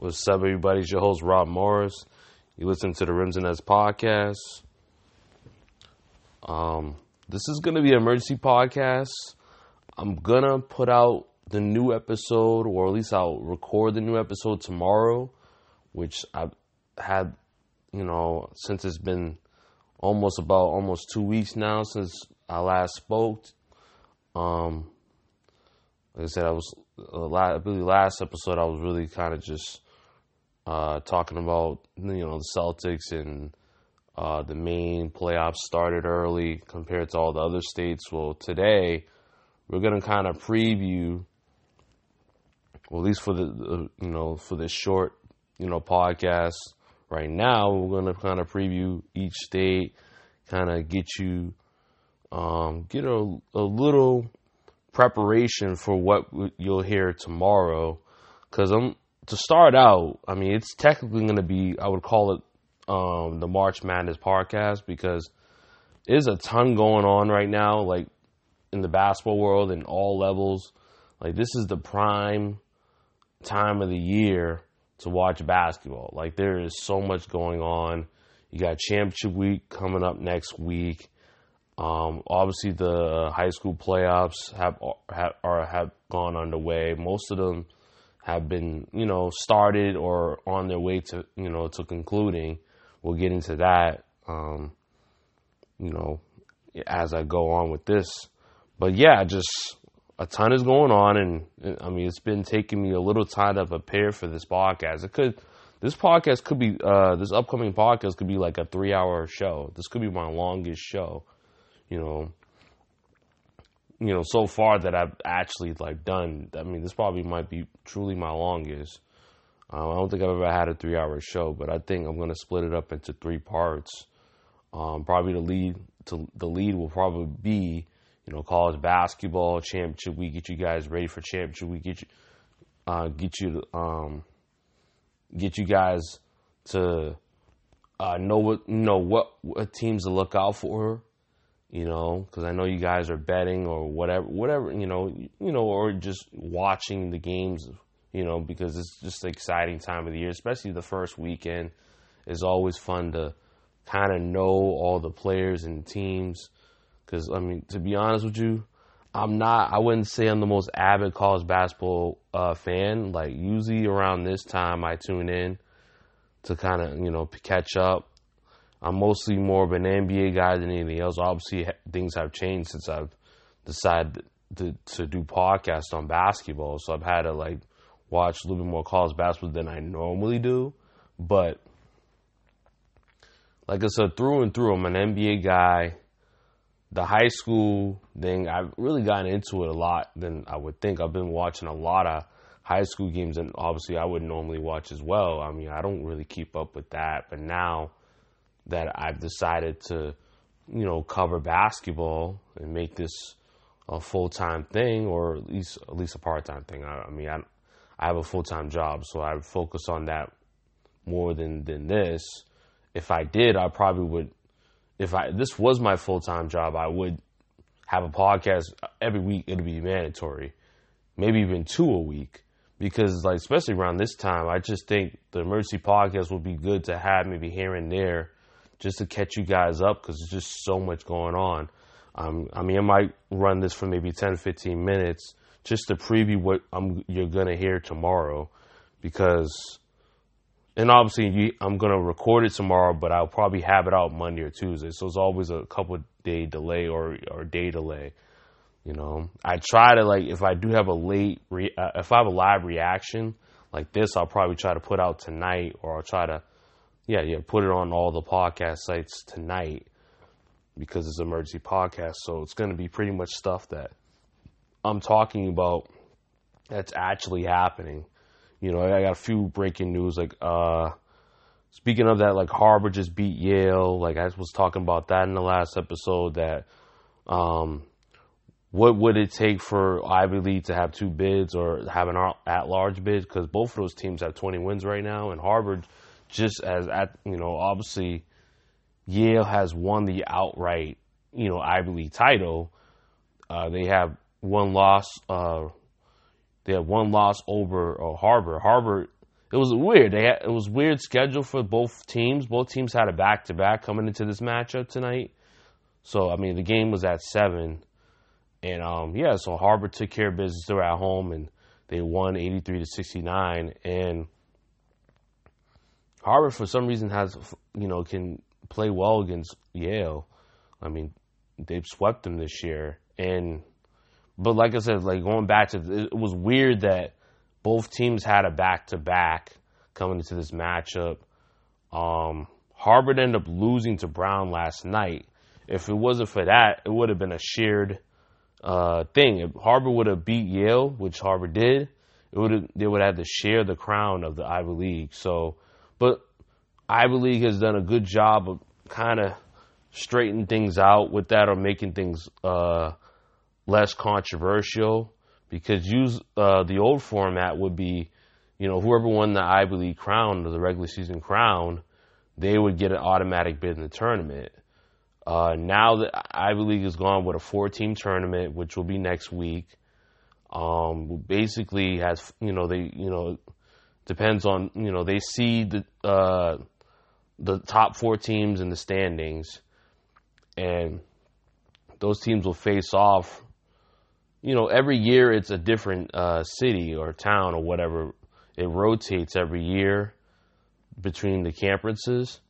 What's up, everybody? It's your host, Rob Morris. You listen to the Rims and Nets podcast. Um, this is going to be an emergency podcast. I'm going to put out the new episode, or at least I'll record the new episode tomorrow, which I've had, you know, since it's been almost about almost two weeks now since I last spoke. Um, like I said, I was uh, I believe last episode I was really kind of just uh, talking about you know the Celtics and uh, the main playoffs started early compared to all the other states. Well, today we're gonna kind of preview, well, at least for the, the you know for this short you know podcast right now, we're gonna kind of preview each state, kind of get you um, get a, a little preparation for what you'll hear tomorrow. Because I'm to start out. I mean, it's technically going to be. I would call it um, the March Madness podcast because there's a ton going on right now. Like in the basketball world, in all levels. Like this is the prime time of the year to watch basketball. Like there is so much going on. You got championship week coming up next week. Um, obviously, the high school playoffs have have, are, have gone underway. Most of them have been, you know, started or on their way to, you know, to concluding. We'll get into that, um, you know, as I go on with this. But yeah, just a ton is going on, and I mean, it's been taking me a little time to prepare for this podcast. It could, this podcast could be, uh, this upcoming podcast could be like a three-hour show. This could be my longest show you know, you know, so far that I've actually like done. I mean, this probably might be truly my longest. Um, I don't think I've ever had a three-hour show, but I think I'm to split it up into three parts. Um, probably the lead to the lead will probably be, you know, college basketball championship week. Get you guys ready for championship week. Get you, uh, get you, um, get you guys to uh, know what know what, what teams to look out for you know, because I know you guys are betting or whatever, whatever, you know, you know, or just watching the games, you know, because it's just an exciting time of the year, especially the first weekend. is always fun to kind of know all the players and teams. Because I mean, to be honest with you, I'm not. I wouldn't say I'm the most avid college basketball uh, fan. Like usually around this time, I tune in to kind of you know catch up I'm mostly more of an NBA guy than anything else. Obviously, things have changed since I've decided to, to do podcasts on basketball. So I've had to like watch a little bit more college basketball than I normally do. But like I said, through and through, I'm an NBA guy. The high school thing, I've really gotten into it a lot than I would think. I've been watching a lot of high school games, and obviously, I would normally watch as well. I mean, I don't really keep up with that, but now that I've decided to, you know, cover basketball and make this a full time thing, or at least at least a part time thing. I, I, mean, I I have a full time job, so I would focus on that more than than this. If I did, I probably would. If I this was my full time job, I would have a podcast every week. It'd be mandatory, maybe even two a week because like especially around this time, I just think the emergency podcast would be good to have maybe here and there just to catch you guys up because there's just so much going on. Um, I mean, I might run this for maybe 10, 15 minutes just to preview what I'm, you're going to hear tomorrow because, and obviously you, I'm going to record it tomorrow, but I'll probably have it out Monday or Tuesday. So it's always a couple day delay or, or day delay. You know, I try to like, if I do have a late, re- uh, if I have a live reaction like this, I'll probably try to put out tonight or I'll try to, yeah, yeah, put it on all the podcast sites tonight because it's emergency podcast. So it's going to be pretty much stuff that I'm talking about that's actually happening. You know, I got a few breaking news. Like, uh, speaking of that, like Harvard just beat Yale. Like I was talking about that in the last episode. That, um, what would it take for Ivy League to have two bids or have an at-large bid? Because both of those teams have 20 wins right now, and Harvard just as at you know obviously Yale has won the outright you know Ivy League title. Uh, they have one loss. Uh, they have one loss over uh, Harvard. Harvard it was weird. They had, it was weird schedule for both teams. Both teams had a back to back coming into this matchup tonight. So I mean, the game was at seven, and um, yeah, so Harvard took care of business. They were at home and they won eighty three to sixty nine. And Harvard, for some reason, has you know can play well against Yale. I mean, they've swept them this year, and but like I said, like going back to it was weird that both teams had a back to back coming into this matchup. Um, Harvard ended up losing to Brown last night. If it wasn't for that, it would have been a shared uh, thing. If Harvard would have beat Yale, which Harvard did, it would they would have to share the crown of the Ivy League. So, but Ivy League has done a good job of kind of straightening things out with that or making things uh, less controversial because use uh, the old format would be, you know, whoever won the Ivy League crown or the regular season crown, they would get an automatic bid in the tournament. Uh, now that Ivy League is gone with a four-team tournament, which will be next week, um, basically has you know they you know depends on you know they see the uh, the top four teams in the standings, and those teams will face off you know, every year it's a different uh, city or town or whatever. It rotates every year between the campuses.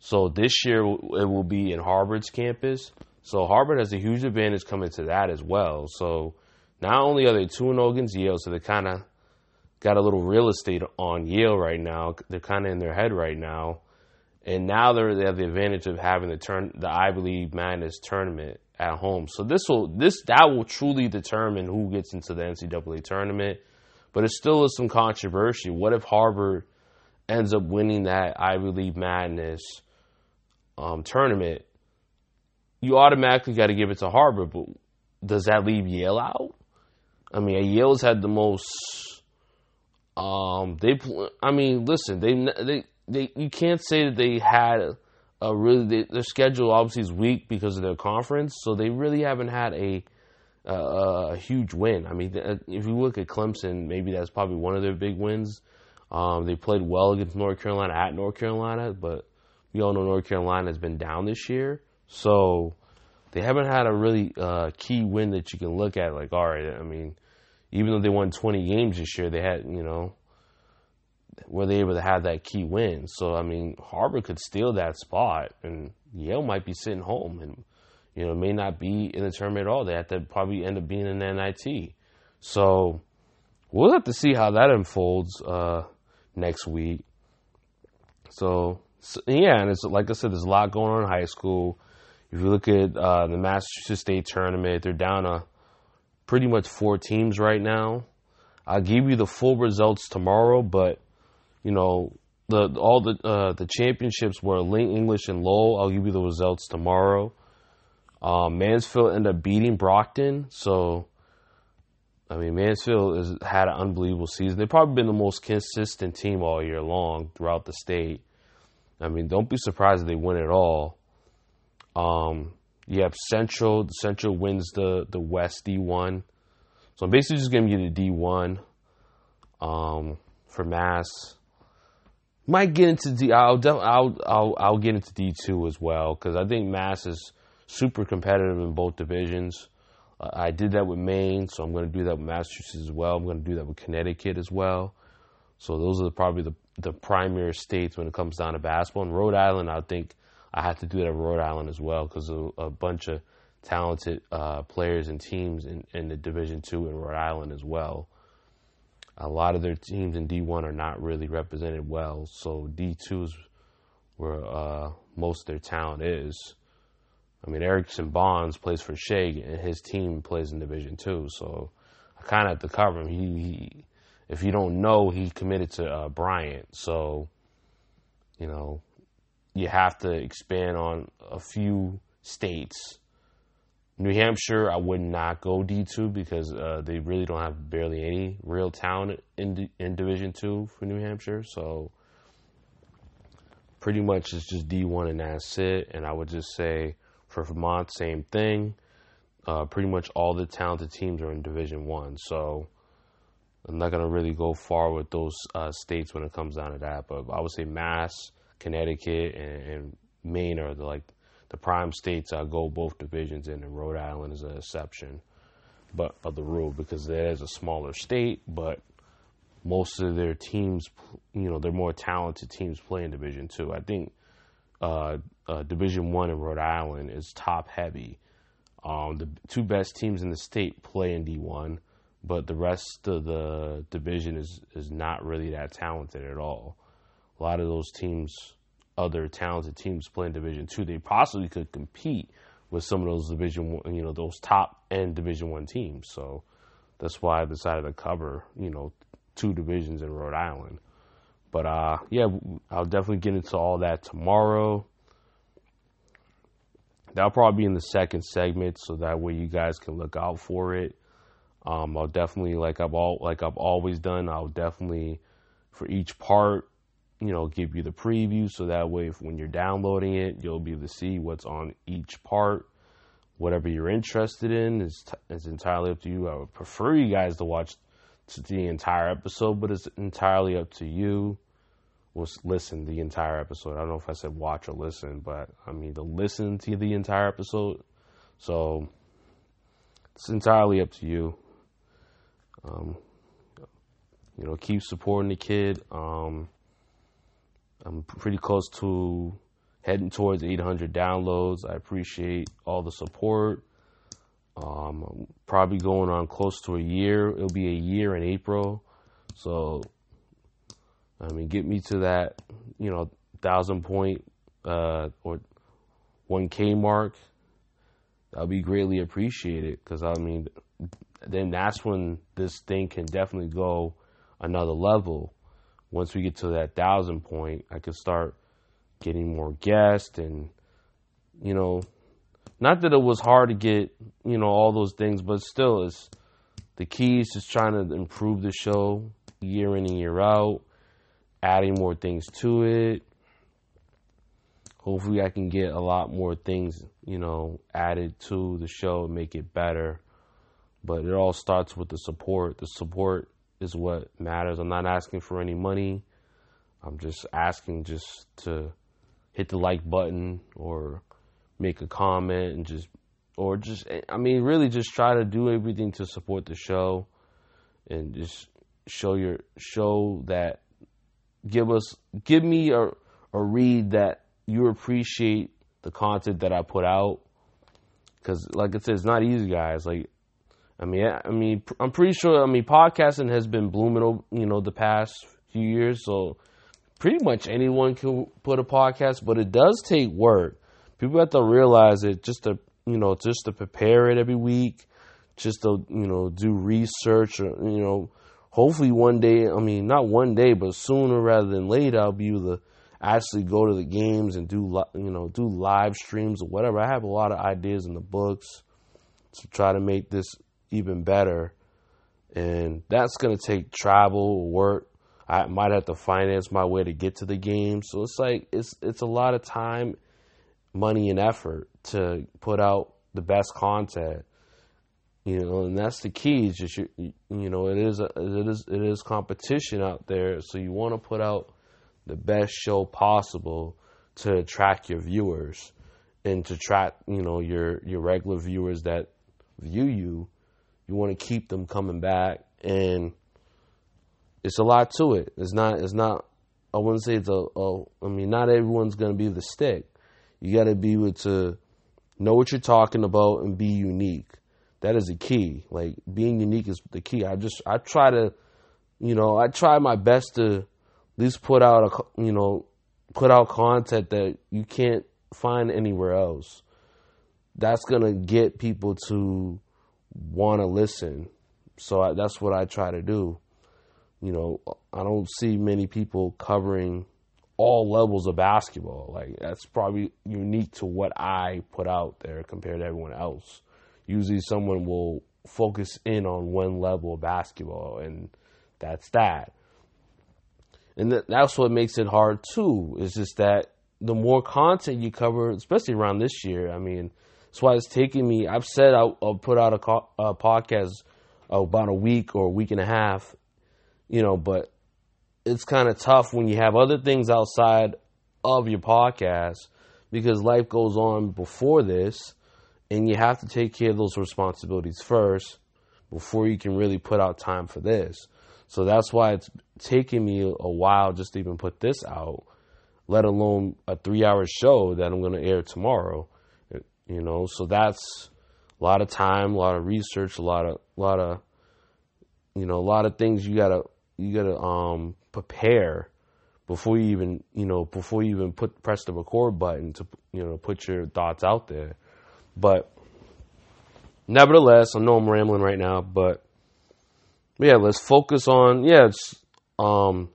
So this year it will be in Harvard's campus. So Harvard has a huge advantage coming to that as well. So not only are they 2 0 against Yale, so they kind of got a little real estate on Yale right now. They're kind of in their head right now. And now they have the advantage of having the turn the Ivy League Madness tournament at home. So this will this that will truly determine who gets into the NCAA tournament. But it still is some controversy. What if Harvard ends up winning that Ivy League Madness um, tournament? You automatically got to give it to Harvard, but does that leave Yale out? I mean, Yale's had the most. Um, they, I mean, listen, they, they, they, you can't say that they had a really they, their schedule obviously is weak because of their conference, so they really haven't had a a, a huge win. I mean, if you look at Clemson, maybe that's probably one of their big wins. Um, they played well against North Carolina at North Carolina, but we all know North Carolina has been down this year, so they haven't had a really uh, key win that you can look at. Like, all right, I mean, even though they won 20 games this year, they had you know were they able to have that key win. So I mean, Harvard could steal that spot, and Yale might be sitting home, and you know may not be in the tournament at all. They have to probably end up being in the NIT. So we'll have to see how that unfolds uh, next week. So, so, yeah, and it's like I said, there's a lot going on in high school. If you look at uh, the Massachusetts State tournament, they're down to pretty much four teams right now. I'll give you the full results tomorrow, but you know, the all the uh, the championships were Lynn English and Lowell. I'll give you the results tomorrow. Um, Mansfield ended up beating Brockton, so I mean Mansfield has had an unbelievable season. They've probably been the most consistent team all year long throughout the state. I mean, don't be surprised if they win it all. Um, you have Central. Central wins the the West D one, so I'm basically just giving you the D one um, for Mass might get into D. I'll I'll I'll I'll get into D two as well because I think Mass is super competitive in both divisions. Uh, I did that with Maine, so I'm going to do that with Massachusetts as well. I'm going to do that with Connecticut as well. So those are probably the the primary states when it comes down to basketball. And Rhode Island, I think I have to do that at Rhode Island as well because a bunch of talented uh, players and teams in, in the Division two in Rhode Island as well a lot of their teams in D1 are not really represented well. So D2 is where uh, most of their talent is. I mean, Erickson Bonds plays for Shea, and his team plays in Division Two. So I kind of have to cover him. He, he, if you don't know, he committed to uh, Bryant. So you know, you have to expand on a few states New Hampshire, I would not go D two because uh, they really don't have barely any real talent in in Division two for New Hampshire. So pretty much it's just D one and that's it. And I would just say for Vermont, same thing. Uh, pretty much all the talented teams are in Division one. So I'm not gonna really go far with those uh, states when it comes down to that, but I would say Mass, Connecticut, and, and Maine are the like the prime states I go both divisions in, and Rhode Island is an exception, but of the rule because that is a smaller state, but most of their teams, you know, they're more talented teams playing Division Two. I think uh, uh, Division One in Rhode Island is top heavy. Um, the two best teams in the state play in D one, but the rest of the division is is not really that talented at all. A lot of those teams other talented teams playing Division Two, they possibly could compete with some of those Division One, you know, those top end Division One teams. So that's why I decided to cover, you know, two divisions in Rhode Island. But uh, yeah, I'll definitely get into all that tomorrow. That'll probably be in the second segment, so that way you guys can look out for it. Um, I'll definitely, like I've all, like I've always done, I'll definitely for each part you know, give you the preview so that way if, when you're downloading it, you'll be able to see what's on each part. Whatever you're interested in is, t- is entirely up to you. I would prefer you guys to watch the entire episode, but it's entirely up to you. Was listen the entire episode. I don't know if I said watch or listen, but I mean to listen to the entire episode. So it's entirely up to you. Um, you know, keep supporting the kid. Um, I'm pretty close to heading towards 800 downloads. I appreciate all the support. Um, probably going on close to a year. It'll be a year in April. So, I mean, get me to that, you know, thousand point uh, or 1K mark. That'll be greatly appreciated because, I mean, then that's when this thing can definitely go another level once we get to that thousand point, I could start getting more guests and, you know, not that it was hard to get, you know, all those things, but still, it's the key is trying to improve the show year in and year out, adding more things to it. Hopefully, I can get a lot more things, you know, added to the show and make it better. But it all starts with the support. The support is what matters. I'm not asking for any money. I'm just asking just to hit the like button or make a comment and just or just I mean really just try to do everything to support the show and just show your show that give us give me a a read that you appreciate the content that I put out cuz like I said it's not easy guys like I mean, I mean, I'm pretty sure. I mean, podcasting has been blooming, you know, the past few years. So pretty much anyone can put a podcast, but it does take work. People have to realize it just to, you know, just to prepare it every week, just to, you know, do research, or, you know, hopefully one day. I mean, not one day, but sooner rather than later, I'll be able to actually go to the games and do, you know, do live streams or whatever. I have a lot of ideas in the books to try to make this even better. And that's going to take travel, work. I might have to finance my way to get to the game. So it's like it's it's a lot of time, money, and effort to put out the best content. You know, and that's the key. Is just you, you know, it is a, it is it is competition out there. So you want to put out the best show possible to attract your viewers and to attract you know your your regular viewers that view you you want to keep them coming back, and it's a lot to it. It's not. It's not. I wouldn't say it's a. a I mean, not everyone's gonna be the stick. You got to be able to know what you're talking about and be unique. That is the key. Like being unique is the key. I just I try to, you know, I try my best to at least put out a you know put out content that you can't find anywhere else. That's gonna get people to want to listen. So I, that's what I try to do. You know, I don't see many people covering all levels of basketball. Like that's probably unique to what I put out there compared to everyone else. Usually someone will focus in on one level of basketball and that's that. And that's what makes it hard too. Is just that the more content you cover, especially around this year, I mean, that's why it's taking me. I've said I'll, I'll put out a, co- a, podcast about a week or a week and a half you know, but it's kind of tough when you have other things outside of your podcast because life goes on before this and you have to take care of those responsibilities first before you can really put out time for this. So that's why it's taking me a while just to even put this out, let alone a three hour show that I'm going to air tomorrow. You know, so that's a lot of time, a lot of research, a lot of, a lot of, you know, a lot of things you gotta, you gotta, um, prepare before you even, you know, before you even put, press the record button to, you know, put your thoughts out there. But nevertheless, I know I'm rambling right now, but yeah, let's focus on yeah, it's um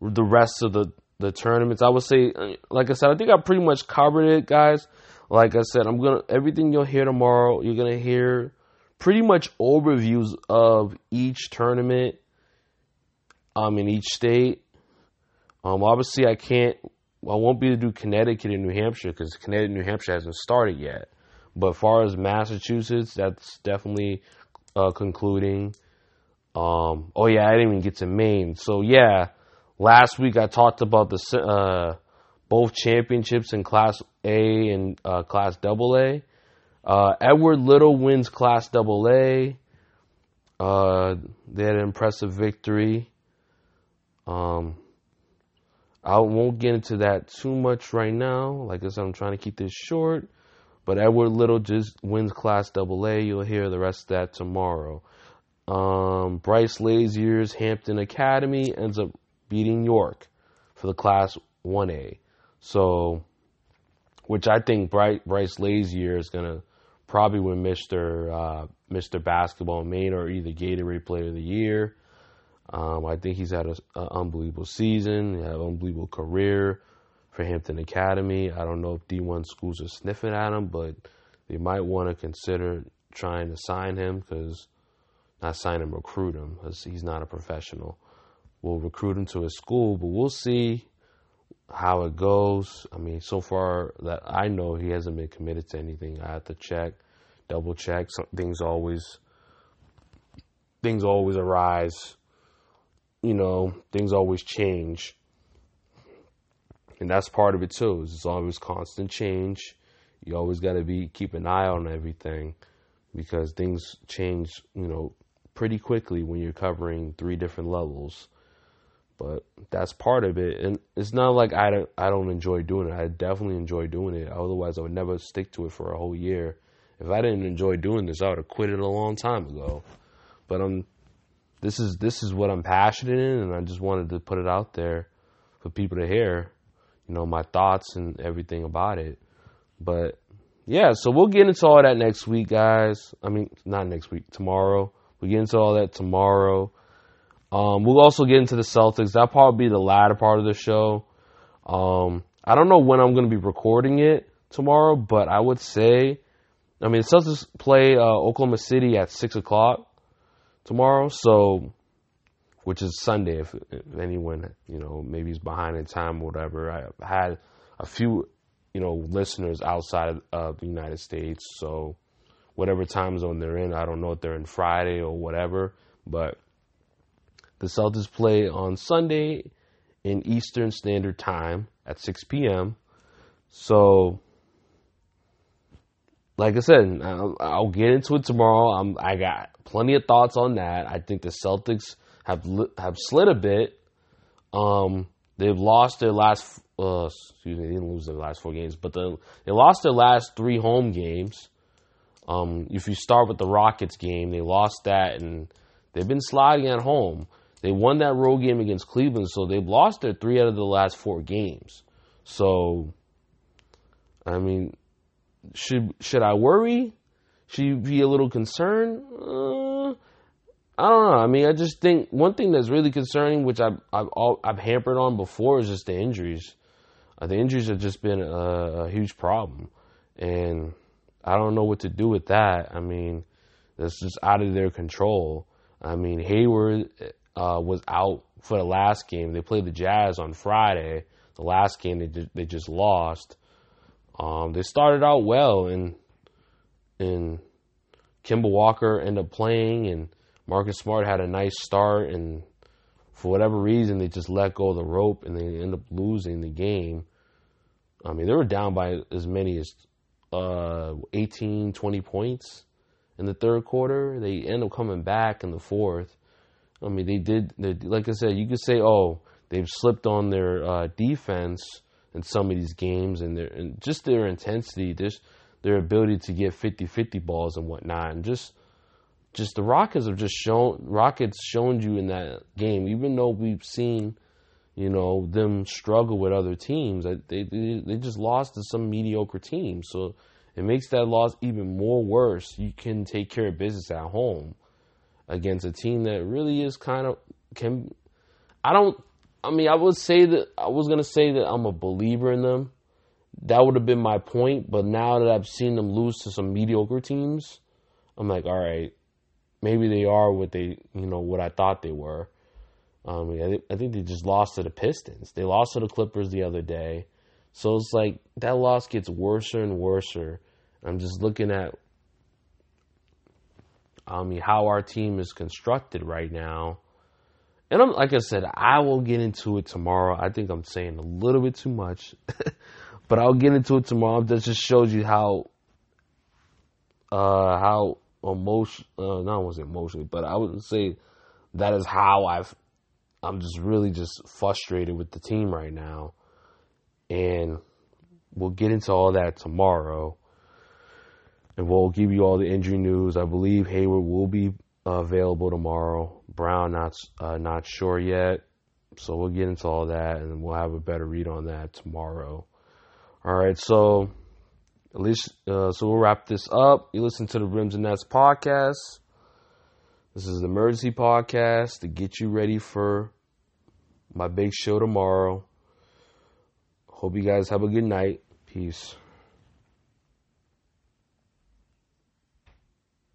the rest of the the tournaments. I would say, like I said, I think I pretty much covered it, guys. Like I said, I'm gonna everything you'll hear tomorrow. You're gonna hear pretty much overviews of each tournament, um, in each state. Um, obviously, I can't. I won't be able to do Connecticut and New Hampshire because Connecticut, New Hampshire hasn't started yet. But as far as Massachusetts, that's definitely uh, concluding. Um, oh yeah, I didn't even get to Maine. So yeah, last week I talked about the uh, both championships in Class A and uh, Class Double A. Uh, Edward Little wins Class Double A. Uh, they had an impressive victory. Um, I won't get into that too much right now. Like I said, I'm trying to keep this short. But Edward Little just wins Class Double A. You'll hear the rest of that tomorrow. Um, Bryce Lazier's Hampden Academy ends up beating York for the Class 1A. So, which I think Bryce, Bryce Lazier is going to probably win Mr. Uh, Mr. Basketball Maine or either Gatorade Player of the Year. Um, I think he's had an unbelievable season, he had an unbelievable career for Hampden Academy. I don't know if D1 schools are sniffing at him, but they might want to consider trying to sign him because not sign him, recruit him because he's not a professional. We'll recruit him to a school, but we'll see how it goes. I mean, so far that I know, he hasn't been committed to anything. I have to check, double check. Some things always things always arise. You know, things always change. And that's part of it too. It's always constant change. You always got to be keep an eye on everything because things change, you know, pretty quickly when you're covering three different levels. But that's part of it, and it's not like I don't I don't enjoy doing it. I definitely enjoy doing it. Otherwise, I would never stick to it for a whole year. If I didn't enjoy doing this, I would have quit it a long time ago. But I'm this is this is what I'm passionate in, and I just wanted to put it out there for people to hear. You know my thoughts and everything about it. But yeah, so we'll get into all that next week, guys. I mean, not next week, tomorrow. We'll get into all that tomorrow. Um, we'll also get into the Celtics. That'll probably be the latter part of the show. Um, I don't know when I'm going to be recording it tomorrow, but I would say, I mean, the Celtics play uh, Oklahoma City at 6 o'clock tomorrow, so, which is Sunday if, if anyone, you know, maybe is behind in time or whatever. I had a few, you know, listeners outside of the United States, so whatever time zone they're in, I don't know if they're in Friday or whatever, but the Celtics play on Sunday in Eastern Standard Time at 6 p.m. So, like I said, I'll, I'll get into it tomorrow. I'm, I got plenty of thoughts on that. I think the Celtics have have slid a bit. Um, they've lost their last. Uh, excuse me, they didn't lose their last four games, but the, they lost their last three home games. Um, if you start with the Rockets game, they lost that, and they've been sliding at home. They won that road game against Cleveland, so they've lost their three out of the last four games. So, I mean, should should I worry? Should you be a little concerned? Uh, I don't know. I mean, I just think one thing that's really concerning, which I've I've, all, I've hampered on before, is just the injuries. Uh, the injuries have just been a, a huge problem, and I don't know what to do with that. I mean, that's just out of their control. I mean, Hayward uh, was out for the last game. They played the Jazz on Friday. The last game they they just lost. Um, they started out well, and and Kemba Walker ended up playing, and Marcus Smart had a nice start, and for whatever reason, they just let go of the rope and they end up losing the game. I mean, they were down by as many as uh, 18, 20 points in the third quarter. They end up coming back in the fourth. I mean, they did, like I said, you could say, oh, they've slipped on their uh, defense in some of these games and, their, and just their intensity, just their ability to get 50 50 balls and whatnot. And just just the Rockets have just shown Rockets shown you in that game, even though we've seen, you know, them struggle with other teams. They they they just lost to some mediocre teams, so it makes that loss even more worse. You can take care of business at home against a team that really is kind of can. I don't. I mean, I would say that I was gonna say that I'm a believer in them. That would have been my point, but now that I've seen them lose to some mediocre teams, I'm like, all right, maybe they are what they, you know, what I thought they were. Um, I, th- I think they just lost to the Pistons. They lost to the Clippers the other day. So it's like that loss gets worse and worse. I'm just looking at I mean how our team is constructed right now. And I'm like I said, I will get into it tomorrow. I think I'm saying a little bit too much. but I'll get into it tomorrow. That just shows you how uh how emotion, uh, not was emotionally, but I would say that is how I've, I'm just really just frustrated with the team right now. And we'll get into all that tomorrow. And we'll give you all the injury news. I believe Hayward will be uh, available tomorrow. Brown, not, uh, not sure yet. So we'll get into all that and we'll have a better read on that tomorrow. All right. So at least, uh, so we'll wrap this up. You listen to the Rims and Nets podcast. This is the emergency podcast to get you ready for my big show tomorrow. Hope you guys have a good night. Peace.